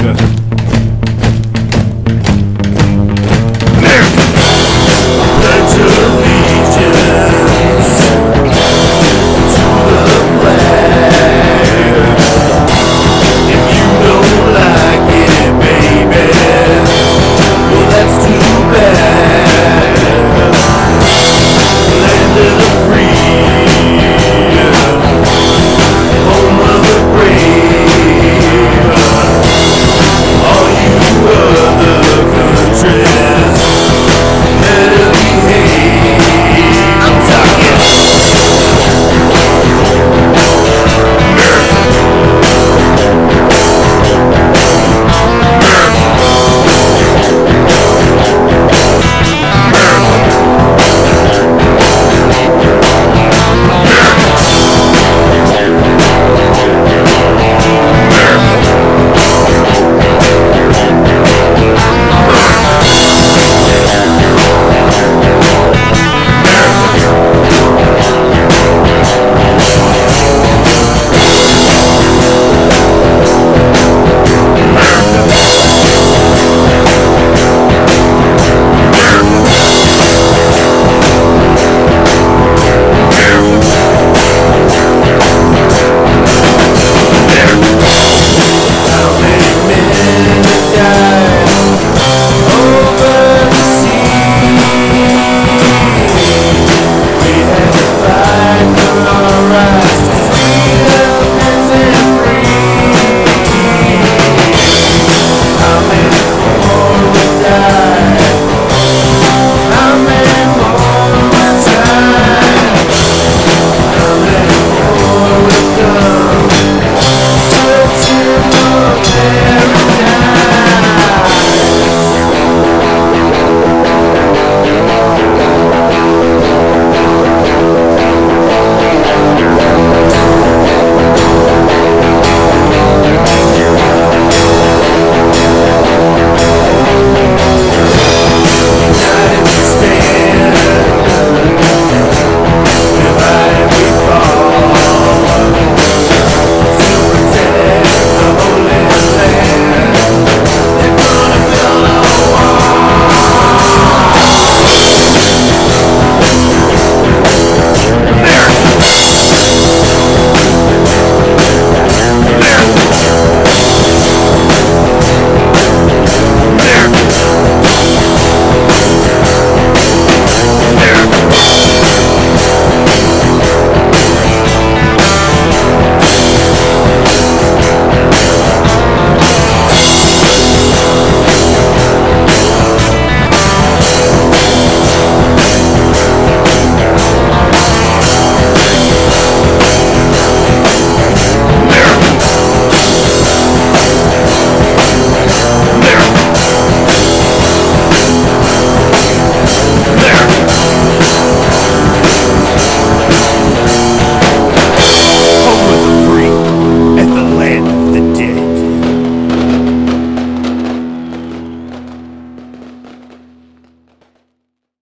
America.